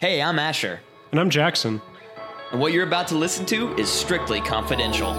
Hey, I'm Asher, And I'm Jackson. and what you're about to listen to is strictly confidential.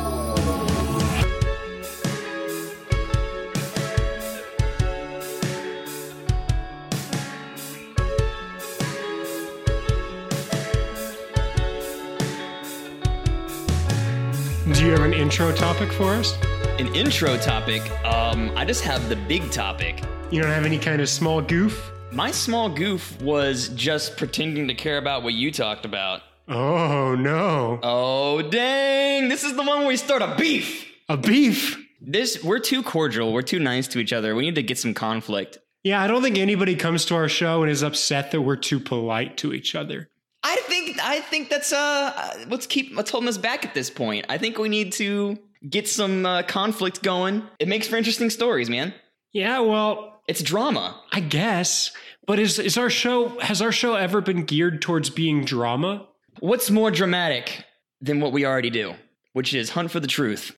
Do you have an intro topic for us? An intro topic, um, I just have the big topic. You don't have any kind of small goof? My small goof was just pretending to care about what you talked about. Oh, no. Oh, dang! This is the one where we start a beef! A beef? This, we're too cordial, we're too nice to each other. We need to get some conflict. Yeah, I don't think anybody comes to our show and is upset that we're too polite to each other. I think I think that's uh what's keep what's holding us back at this point. I think we need to get some uh, conflict going. It makes for interesting stories, man. Yeah, well, It's drama. I guess. But is is our show has our show ever been geared towards being drama? What's more dramatic than what we already do, which is hunt for the truth.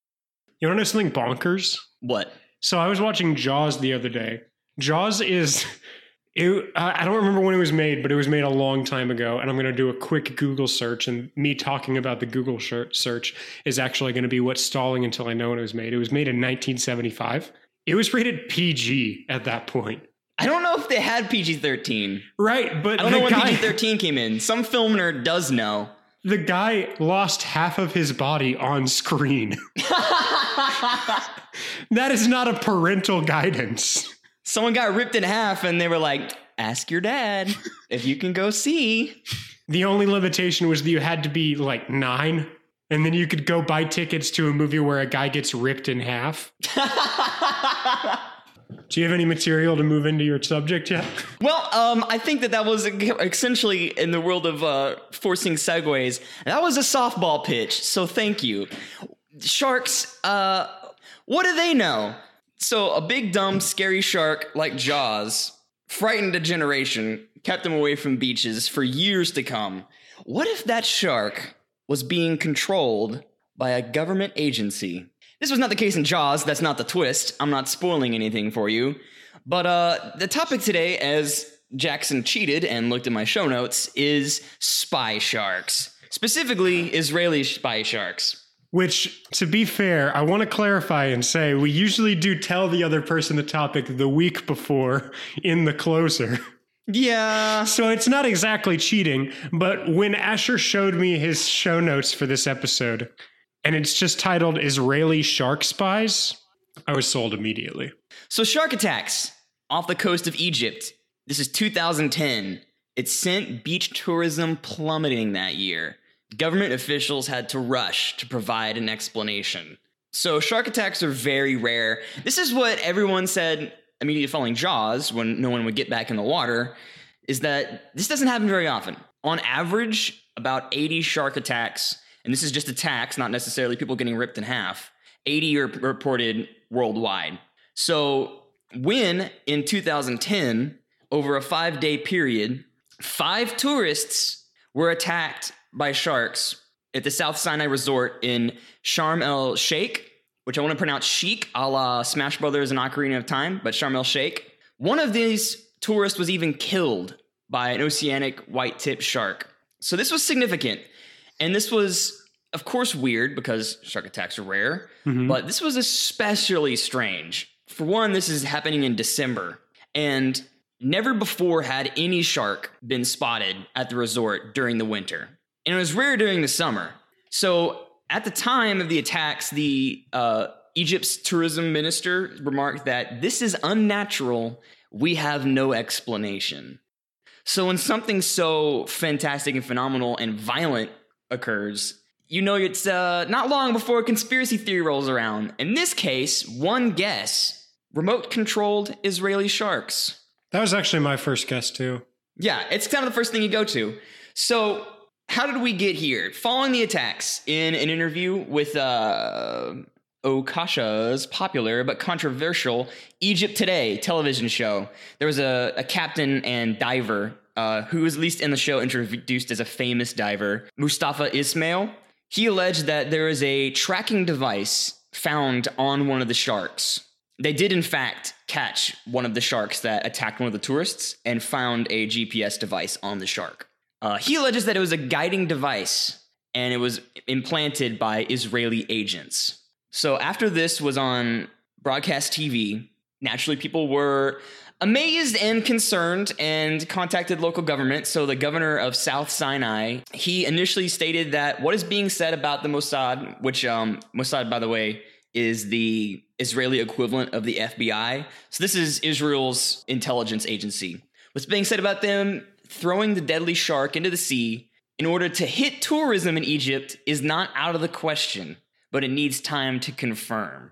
You want to know something bonkers? What? So I was watching Jaws the other day. Jaws is it, I don't remember when it was made, but it was made a long time ago. And I'm going to do a quick Google search, and me talking about the Google search is actually going to be what's stalling until I know when it was made. It was made in 1975. It was rated PG at that point, I don't know if they had PG thirteen. right? But I don't know when PG thirteen came in. Some film nerd does know. the guy lost half of his body on screen. that is not a parental guidance. Someone got ripped in half, and they were like, "Ask your dad if you can go see." The only limitation was that you had to be like nine, and then you could go buy tickets to a movie where a guy gets ripped in half. Do you have any material to move into your subject yet? Well, um, I think that that was essentially in the world of uh, forcing segues. That was a softball pitch, so thank you. Sharks, uh, what do they know? So, a big, dumb, scary shark like Jaws frightened a generation, kept them away from beaches for years to come. What if that shark was being controlled by a government agency? This was not the case in Jaws. That's not the twist. I'm not spoiling anything for you. But uh, the topic today, as Jackson cheated and looked at my show notes, is spy sharks, specifically Israeli spy sharks. Which, to be fair, I want to clarify and say we usually do tell the other person the topic the week before in the closer. Yeah. So it's not exactly cheating, but when Asher showed me his show notes for this episode, and it's just titled Israeli Shark Spies, I was sold immediately. So, shark attacks off the coast of Egypt. This is 2010. It sent beach tourism plummeting that year. Government officials had to rush to provide an explanation. So, shark attacks are very rare. This is what everyone said immediately following Jaws, when no one would get back in the water, is that this doesn't happen very often. On average, about 80 shark attacks, and this is just attacks, not necessarily people getting ripped in half, 80 are reported worldwide. So, when in 2010, over a five day period, five tourists were attacked by sharks at the South Sinai Resort in Sharm el Sheikh, which I want to pronounce Sheik a la Smash Brothers and Ocarina of Time, but Sharm el Sheikh. One of these tourists was even killed by an oceanic white tip shark. So this was significant. And this was, of course, weird because shark attacks are rare, mm-hmm. but this was especially strange. For one, this is happening in December, and never before had any shark been spotted at the resort during the winter. And it was rare during the summer. So at the time of the attacks, the uh, Egypt's tourism minister remarked that this is unnatural. We have no explanation. So when something so fantastic and phenomenal and violent occurs, you know it's uh, not long before a conspiracy theory rolls around. In this case, one guess: remote-controlled Israeli sharks. That was actually my first guess, too. Yeah, it's kind of the first thing you go to. So, how did we get here? Following the attacks, in an interview with uh, Okasha's popular but controversial Egypt Today television show, there was a, a captain and diver uh, who was at least in the show introduced as a famous diver, Mustafa Ismail. He alleged that there is a tracking device found on one of the sharks. They did, in fact, catch one of the sharks that attacked one of the tourists and found a GPS device on the shark. Uh, he alleges that it was a guiding device and it was implanted by Israeli agents. So after this was on broadcast TV, naturally people were amazed and concerned and contacted local government. So the governor of South Sinai, he initially stated that what is being said about the Mossad, which um, Mossad, by the way, is the Israeli equivalent of the FBI. So this is Israel's intelligence agency. What's being said about them throwing the deadly shark into the sea in order to hit tourism in Egypt is not out of the question, but it needs time to confirm.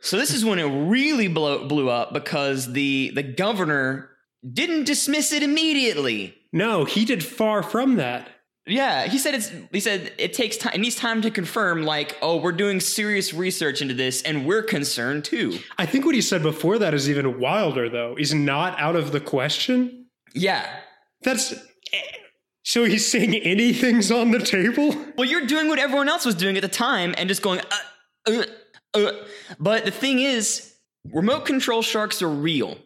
So this is when it really blow, blew up because the the governor didn't dismiss it immediately. No, he did far from that. Yeah, he said it's he said it takes time it needs time to confirm like, oh, we're doing serious research into this and we're concerned too. I think what he said before that is even wilder though. Is not out of the question. Yeah. That's so he's saying anything's on the table? Well, you're doing what everyone else was doing at the time and just going uh, uh, uh. But the thing is, remote control sharks are real.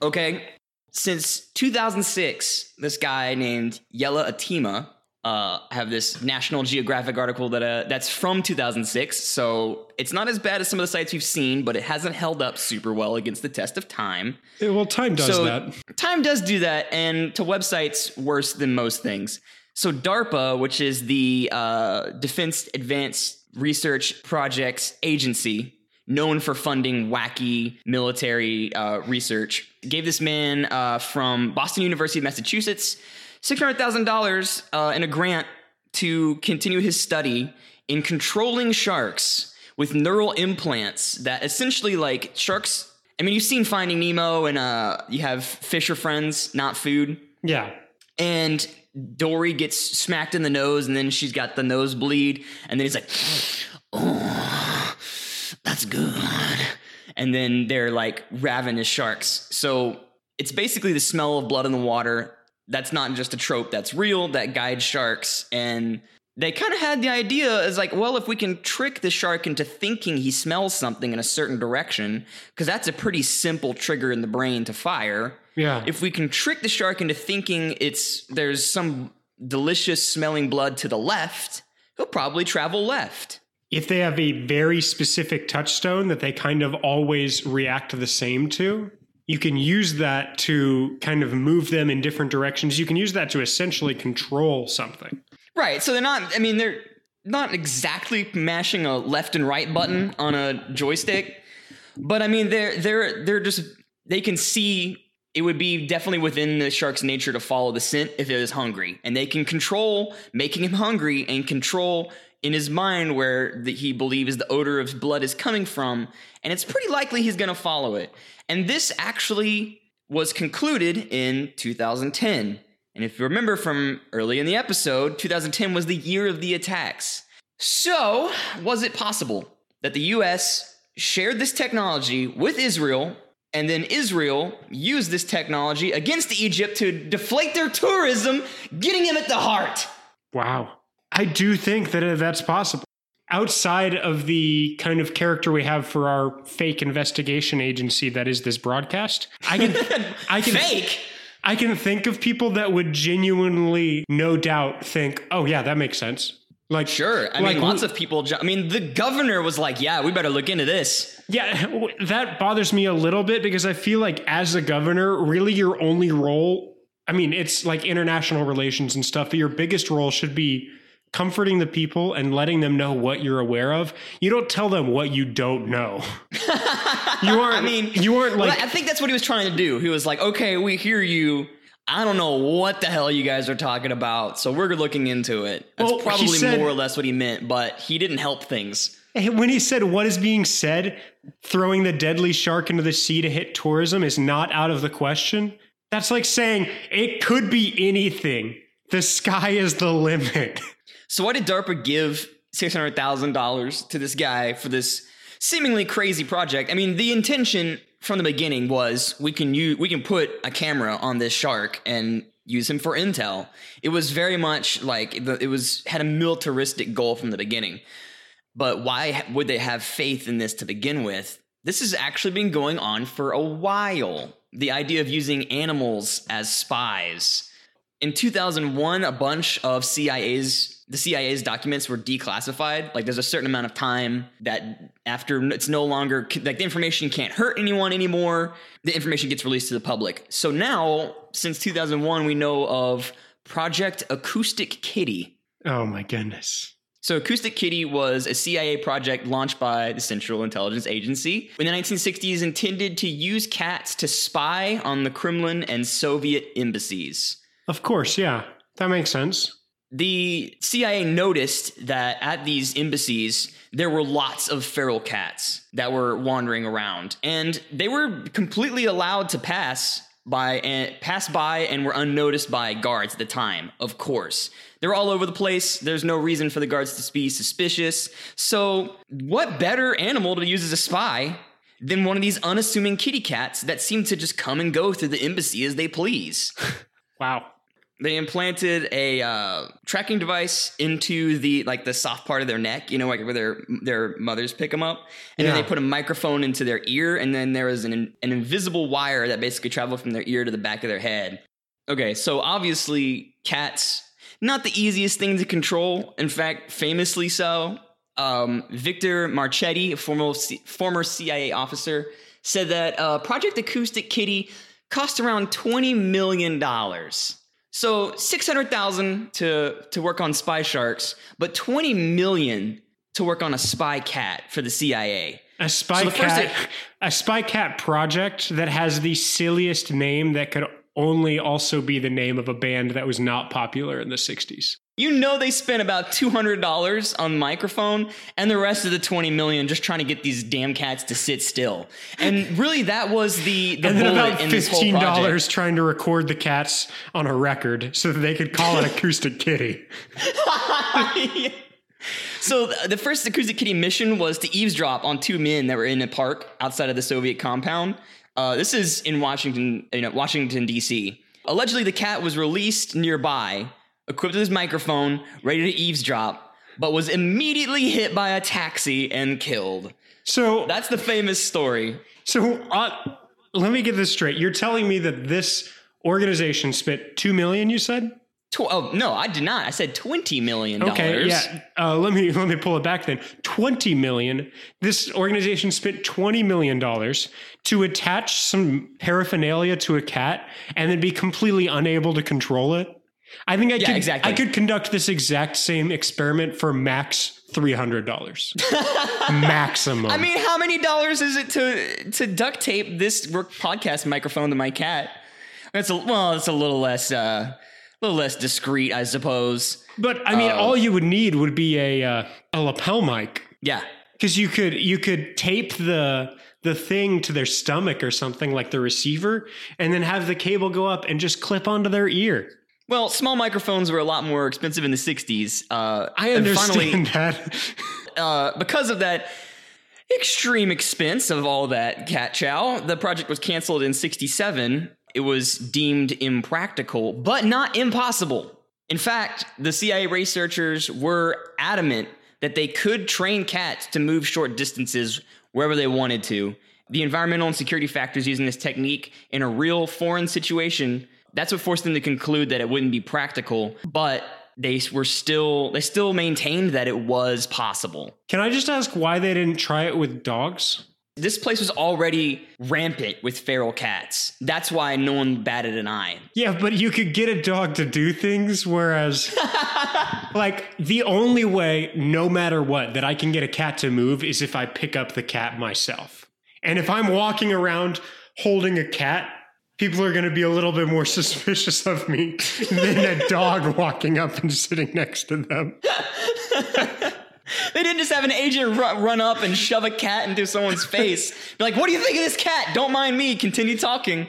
Okay? Since 2006, this guy named Jelle Atema, uh, I have this National Geographic article that uh, that's from 2006, so it's not as bad as some of the sites we've seen, but it hasn't held up super well against the test of time. Yeah, well, time does So- that. Time does do that, and to websites worse than most things. So DARPA, which is the uh, Defense Advanced Research Projects Agency, known for funding wacky military uh, research, gave this man uh, from Boston University of Massachusetts six hundred thousand dollars uh, in a grant to continue his study in controlling sharks with neural implants that essentially like sharks. I mean, you've seen Finding Nemo, and uh, you have fisher friends, not food Yeah. and Dory gets smacked in the nose, and then she's got the nosebleed, and then he's like, "Oh, that's good," and then they're like ravenous sharks. So it's basically the smell of blood in the water. That's not just a trope; that's real. That guides sharks, and they kind of had the idea as like, well, if we can trick the shark into thinking he smells something in a certain direction, because that's a pretty simple trigger in the brain to fire Yeah. if we can trick the shark into thinking it's there's some delicious smelling blood to the left, he'll probably travel left. if they have a very specific touchstone that they kind of always react the same to, you can use that to kind of move them in different directions. You can use that to essentially control something. Right. So they're not I mean they're not exactly mashing a left and right button on a joystick, but I mean they're they're they're just they can see it would be definitely within the shark's nature to follow the scent if it is hungry. And they can control making him hungry and control in his mind where the, he believes the odor of blood is coming from. And it's pretty likely he's going to follow it. And this actually was concluded in 2010. And if you remember from early in the episode, 2010 was the year of the attacks. So, was it possible that the US shared this technology with Israel and then Israel used this technology against Egypt to deflate their tourism, getting him at the heart? Wow. I do think that uh, that's possible. Outside of the kind of character we have for our fake investigation agency that is this broadcast, I can I can Fake? I can think of people that would genuinely, no doubt, think, "Oh yeah, that makes sense." Like Sure. I like, mean, lots of people. I mean, the governor was like, yeah, we better look into this. Yeah, that bothers me a little bit because I feel like as a governor, really your only role, I mean, it's like international relations and stuff, but your biggest role should be comforting the people and letting them know what you're aware of. You don't tell them what you don't know. You aren't I mean, you aren't like I think that's what he was trying to do. He was like, okay, we hear you. I don't know what the hell you guys are talking about, so we're looking into it. That's Well, probably said- more or less what he meant, but he didn't help things. when he said what is being said, throwing the deadly shark into the sea to hit tourism is not out of the question. That's like saying it could be anything. The sky is the limit. So why did DARPA give six hundred thousand dollars to this guy for this seemingly crazy project? I mean, the intention from the beginning was we can use we can put a camera on this shark and use him for intel. It was very much like it was had a militaristic goal from the beginning. But why would they have faith in this to begin with? This has actually been going on for a while. The idea of using animals as spies. in 2001, a bunch of CIA's the CIA's documents were declassified. Like there's a certain amount of time that after it's no longer like the information can't hurt anyone anymore. The information gets released to the public. So now, since 2001, we know of Project Acoustic Kitty. Oh my goodness. So, Acoustic Kitty was a CIA project launched by the Central Intelligence Agency in the 1960s, intended to use cats to spy on the Kremlin and Soviet embassies. Of course, yeah. That makes sense. The CIA noticed that at these embassies, there were lots of feral cats that were wandering around, and they were completely allowed to pass by and pass by and were unnoticed by guards at the time, of course. They're all over the place. There's no reason for the guards to be suspicious. So, what better animal to use as a spy than one of these unassuming kitty cats that seem to just come and go through the embassy as they please? wow. They implanted a uh, tracking device into the like the soft part of their neck, you know, like where their their mothers pick them up, and yeah. then they put a microphone into their ear, and then there was an an invisible wire that basically traveled from their ear to the back of their head. Okay, so obviously cats not the easiest thing to control. In fact, famously so. Um, Victor Marchetti, a former C- former CIA officer, said that uh, Project Acoustic Kitty cost around twenty million dollars. So 600,000 to to work on spy sharks, but 20 million to work on a spy cat for the CIA. A spy so cat a spy cat project that has the silliest name that could only also be the name of a band that was not popular in the 60s. You know they spent about $200 on microphone and the rest of the 20 million just trying to get these damn cats to sit still. And really that was the the and then about $15 trying to record the cats on a record so that they could call it acoustic kitty. So the first acoustic kitty mission was to eavesdrop on two men that were in a park outside of the Soviet compound. Uh, this is in Washington, you know, Washington D.C. Allegedly, the cat was released nearby equipped with his microphone, ready to eavesdrop, but was immediately hit by a taxi and killed. So that's the famous story. So uh, let me get this straight. You're telling me that this organization spent two million. You said. Tw- oh no, I did not. I said twenty million. dollars. Okay, yeah. Uh, let me let me pull it back then. Twenty million. This organization spent twenty million dollars to attach some paraphernalia to a cat and then be completely unable to control it. I think I yeah, could exactly. I could conduct this exact same experiment for max three hundred dollars maximum. I mean, how many dollars is it to to duct tape this podcast microphone to my cat? It's a well, it's a little less uh, a little less discreet, I suppose. But I mean, uh, all you would need would be a uh, a lapel mic. Yeah, because you could you could tape the the thing to their stomach or something like the receiver, and then have the cable go up and just clip onto their ear. Well, small microphones were a lot more expensive in the 60s. Uh, I understand finally, that. uh, because of that extreme expense of all that cat chow, the project was canceled in 67. It was deemed impractical, but not impossible. In fact, the CIA researchers were adamant that they could train cats to move short distances wherever they wanted to. The environmental and security factors using this technique in a real foreign situation that's what forced them to conclude that it wouldn't be practical, but they were still they still maintained that it was possible. Can I just ask why they didn't try it with dogs? This place was already rampant with feral cats. That's why no one batted an eye. Yeah, but you could get a dog to do things, whereas, like, the only way, no matter what, that I can get a cat to move is if I pick up the cat myself. And if I'm walking around holding a cat, people are going to be a little bit more suspicious of me than a dog walking up and sitting next to them. they didn't just have an agent run up and shove a cat into someone's face. Be like, what do you think of this cat? Don't mind me. Continue talking.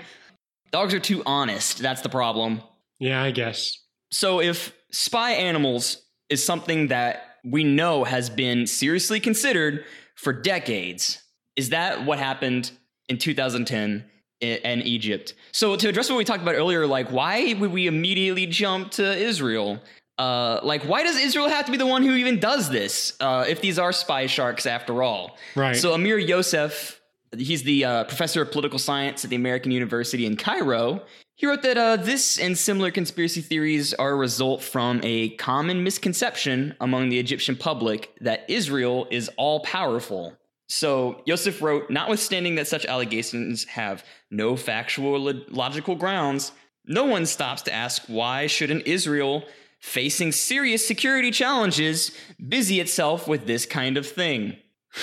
Dogs are too honest. That's the problem. Yeah, I guess. So if spy animals is something that we know has been seriously considered for decades, is that what happened in 2010? And Egypt. So to address what we talked about earlier, like why would we immediately jump to Israel? Uh, like why does Israel have to be the one who even does this uh, if these are spy sharks after all? Right. So Amir Yosef, he's the uh, professor of political science at the American University in Cairo. He wrote that uh, this and similar conspiracy theories are a result from a common misconception among the Egyptian public that Israel is all powerful. So Yosef wrote, notwithstanding that such allegations have no factual lo- logical grounds, no one stops to ask why shouldn't Israel, facing serious security challenges, busy itself with this kind of thing?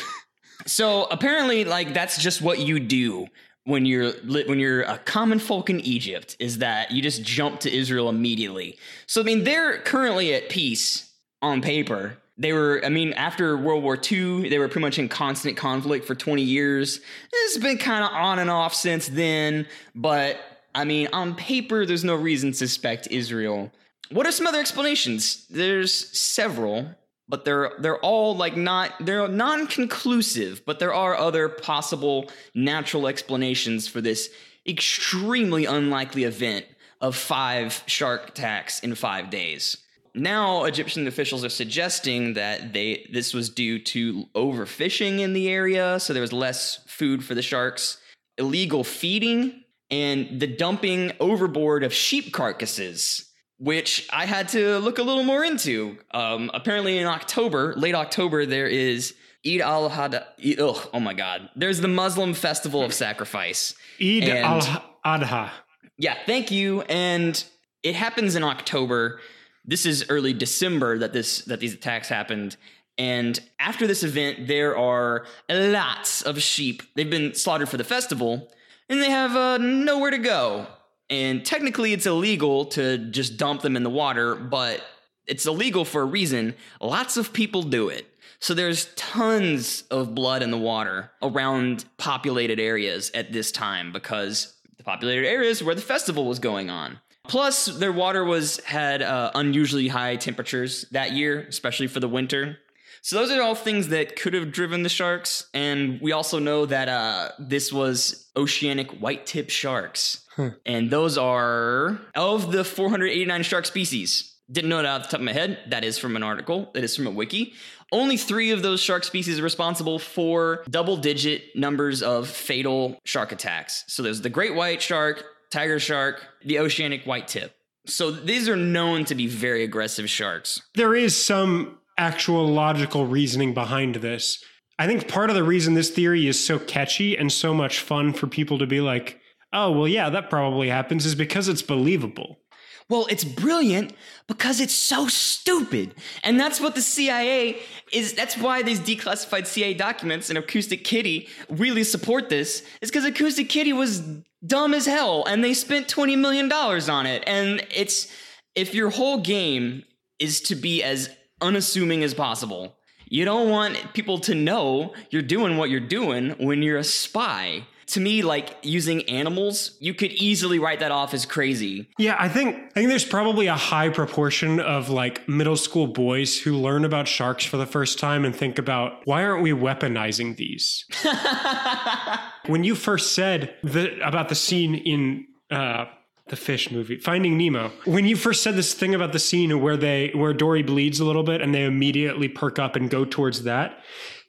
so apparently, like that's just what you do when you're when you're a common folk in Egypt is that you just jump to Israel immediately. So I mean they're currently at peace on paper. They were I mean after World War II they were pretty much in constant conflict for 20 years. It's been kind of on and off since then, but I mean on paper there's no reason to suspect Israel. What are some other explanations? There's several but they're they're all like not they're non-conclusive but there are other possible natural explanations for this extremely unlikely event of five shark attacks in 5 days now egyptian officials are suggesting that they this was due to overfishing in the area so there was less food for the sharks illegal feeding and the dumping overboard of sheep carcasses which I had to look a little more into. Um, apparently, in October, late October, there is Eid al Adha. Oh, oh my God! There's the Muslim festival of sacrifice. Eid al Adha. Yeah, thank you. And it happens in October. This is early December that this that these attacks happened. And after this event, there are lots of sheep. They've been slaughtered for the festival, and they have uh, nowhere to go. And technically, it's illegal to just dump them in the water, but it's illegal for a reason. Lots of people do it. So there's tons of blood in the water around populated areas at this time because the populated areas where the festival was going on. Plus, their water was had uh, unusually high temperatures that year, especially for the winter. So those are all things that could have driven the sharks. And we also know that uh, this was oceanic white tip sharks. Huh. And those are of the 489 shark species. Didn't know that off the top of my head. That is from an article. That is from a wiki. Only three of those shark species are responsible for double digit numbers of fatal shark attacks. So there's the great white shark, tiger shark, the oceanic white tip. So these are known to be very aggressive sharks. There is some actual logical reasoning behind this. I think part of the reason this theory is so catchy and so much fun for people to be like, oh, well, yeah, that probably happens is because it's believable. Well, it's brilliant because it's so stupid. And that's what the CIA is. That's why these declassified CIA documents and Acoustic Kitty really support this, is because Acoustic Kitty was dumb as hell and they spent $20 million on it. And it's, if your whole game is to be as unassuming as possible, you don't want people to know you're doing what you're doing when you're a spy to me like using animals you could easily write that off as crazy. Yeah i think i think there's probably a high proportion of like middle school boys who learn about sharks for the first time and think about why aren't we weaponizing these? When you first said the, about the scene in uh, the fish movie finding nemo when you first said this thing about the scene where they where dory bleeds a little bit and they immediately perk up and go towards that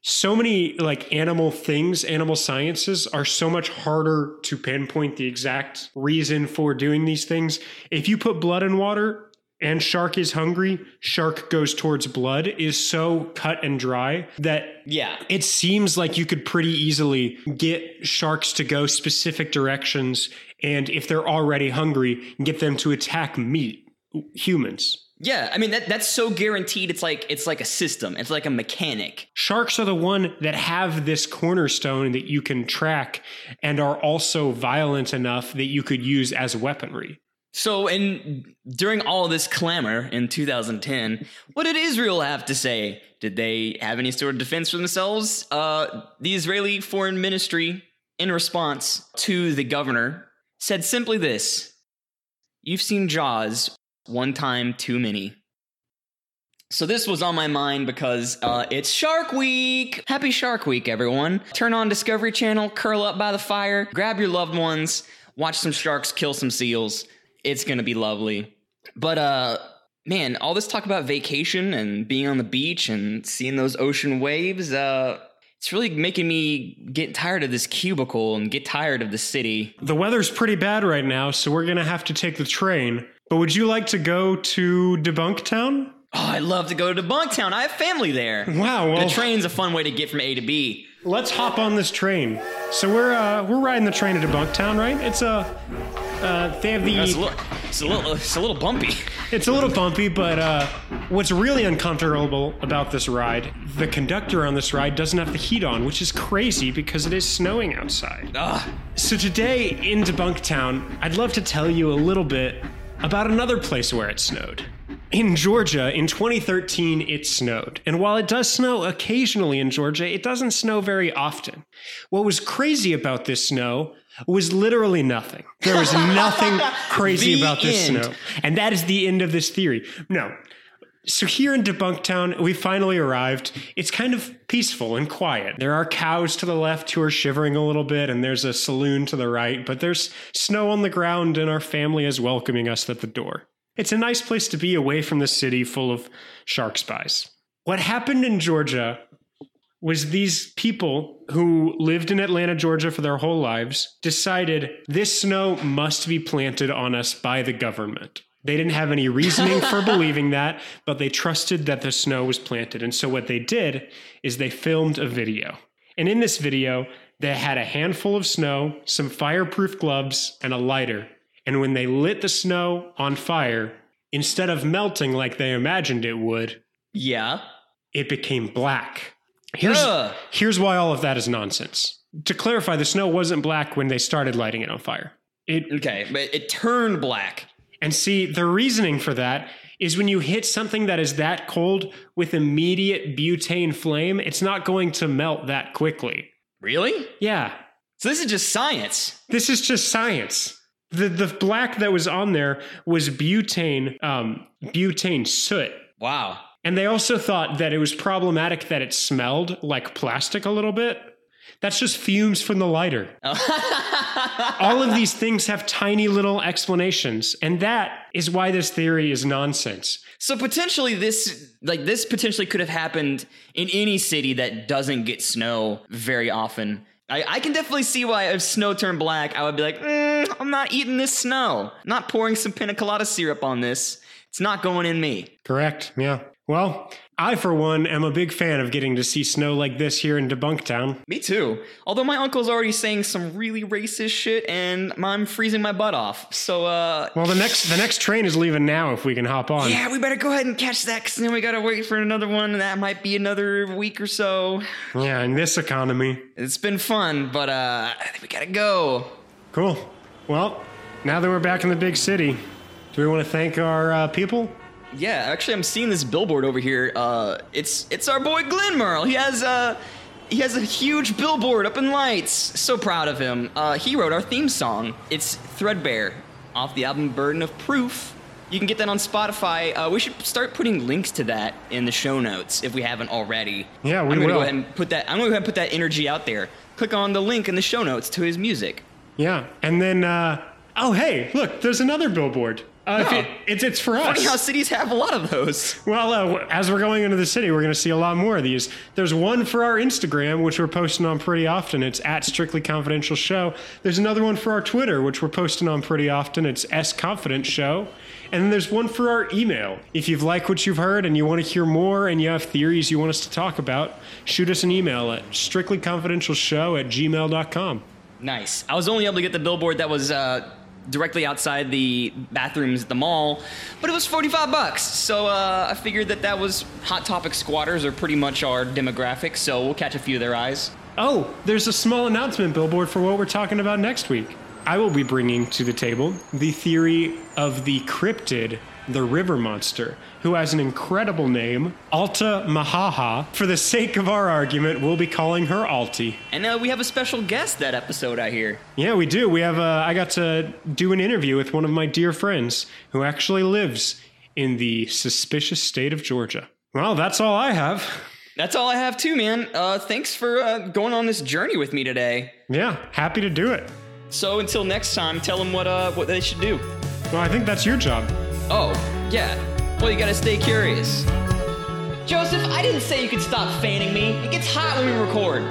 so many like animal things, animal sciences are so much harder to pinpoint the exact reason for doing these things. If you put blood in water and shark is hungry, shark goes towards blood is so cut and dry that yeah, it seems like you could pretty easily get sharks to go specific directions and if they're already hungry, get them to attack meat humans. Yeah, I mean that that's so guaranteed. It's like it's like a system. It's like a mechanic. Sharks are the one that have this cornerstone that you can track and are also violent enough that you could use as weaponry. So, in during all this clamor in 2010, what did Israel have to say? Did they have any sort of defense for themselves? Uh, the Israeli Foreign Ministry, in response to the governor, said simply this: "You've seen Jaws one time too many. So this was on my mind because uh, it's Shark Week. Happy Shark Week, everyone! Turn on Discovery Channel, curl up by the fire, grab your loved ones, watch some sharks kill some seals. It's gonna be lovely. But uh, man, all this talk about vacation and being on the beach and seeing those ocean waves, uh, It's really making me get tired of this cubicle and get tired of the city. The weather's pretty bad right now, so we're to have to take the train. But would you like to go to Debunk Town? Oh, I'd love to go to Bunktown. I have family there. Wow, well, The train's a fun way to get from A to B. let's hop on this train. So we're uh, we're riding the train to Debunk Town, right? It's a uh, they have It's a the little, it's a little, it's a little bumpy. it's a little bumpy, but uh, what's really uncomfortable about this ride, the conductor on this ride doesn't have the heat on, which is crazy because it is snowing outside. Ugh. So today in Debunk Town, I'd love to tell you a little bit about another place where it snowed. In Georgia, in 2013, it snowed. And while it does snow occasionally in Georgia, it doesn't snow very often. What was crazy about this snow was literally nothing. There was nothing crazy The about this end. snow. And that is the end of this theory. No. So here in Debunk Town, we finally arrived. It's kind of peaceful and quiet. There are cows to the left who are shivering a little bit, and there's a saloon to the right, but there's snow on the ground, and our family is welcoming us at the door. It's a nice place to be away from the city full of shark spies. What happened in Georgia was these people who lived in Atlanta, Georgia for their whole lives decided this snow must be planted on us by the government. They didn't have any reasoning for believing that, but they trusted that the snow was planted. And so what they did is they filmed a video. And in this video, they had a handful of snow, some fireproof gloves, and a lighter. And when they lit the snow on fire, instead of melting like they imagined it would, Yeah. it became black. Here's, Ugh. here's why all of that is nonsense. To clarify, the snow wasn't black when they started lighting it on fire. It Okay, but it turned black. And see the reasoning for that is when you hit something that is that cold with immediate butane flame, it's not going to melt that quickly. Really? Yeah, So this is just science. this is just science. The the black that was on there was butane um, butane soot. Wow. And they also thought that it was problematic that it smelled like plastic a little bit. That's just fumes from the lighter. All of these things have tiny little explanations, and that is why this theory is nonsense. So potentially this like this potentially could have happened in any city that doesn't get snow very often. I, I can definitely see why if snow turned black, I would be like, mm, I'm not eating this snow. not pouring some pina colada syrup on this. It's not going in me. Correct, yeah. Well, I, for one, am a big fan of getting to see snow like this here in Debunk Town. Me too. Although my uncle's already saying some really racist shit and I'm freezing my butt off. So uh Well, the next the next train is leaving now if we can hop on. yeah, we better go ahead and catch that because then we gotta wait for another one, and that might be another week or so. Yeah, in this economy. It's been fun, but uh, I think we gotta go. Cool. Well, now that we're back in the big city, do we want to thank our uh, people? Yeah, actually, I'm seeing this billboard over here. Uh, it's it's our boy Glenn Merle. He has uh, he has a huge billboard up in lights. So proud of him. Uh, he wrote our theme song. It's Threadbare off the album Burden of Proof. You can get that on Spotify. Uh, we should start putting links to that in the show notes if we haven't already. Yeah, we I'm gonna will. go ahead and put that. I'm gonna go ahead and put that energy out there. Click on the link in the show notes to his music. Yeah, and then uh, oh hey, look, there's another billboard. Uh, if Oh. it, it's it's for Funny how cities have a lot of those. Well, uh, as we're going into the city, we're going to see a lot more of these. There's one for our Instagram, which we're posting on pretty often. It's at Strictly Confidential Show. There's another one for our Twitter, which we're posting on pretty often. It's S Confident Show. And then there's one for our email. If you've liked what you've heard and you want to hear more and you have theories you want us to talk about, shoot us an email at strictlyconfidentialshow at gmail.com. Nice. I was only able to get the billboard that was uh, directly outside the bathrooms at the mall, but it was 45 bucks. So uh, I figured that that was Hot Topic squatters are pretty much our demographic, so we'll catch a few of their eyes. Oh, there's a small announcement billboard for what we're talking about next week. I will be bringing to the table the theory of the cryptid, the river monster, who has an incredible name, Altamaha-ha. For the sake of our argument, we'll be calling her Alti. And uh, we have a special guest that episode, I hear. Yeah, we do. We have. Uh, I got to do an interview with one of my dear friends who actually lives in the suspicious state of Georgia. Well, that's all I have. That's all I have too, man. Uh, thanks for uh, going on this journey with me today. Yeah, happy to do it. So until next time, tell them what uh, what they should do. Well, I think that's your job. Oh, yeah. Well, you gotta stay curious. Joseph, I didn't say you could stop fanning me. It gets hot when we record.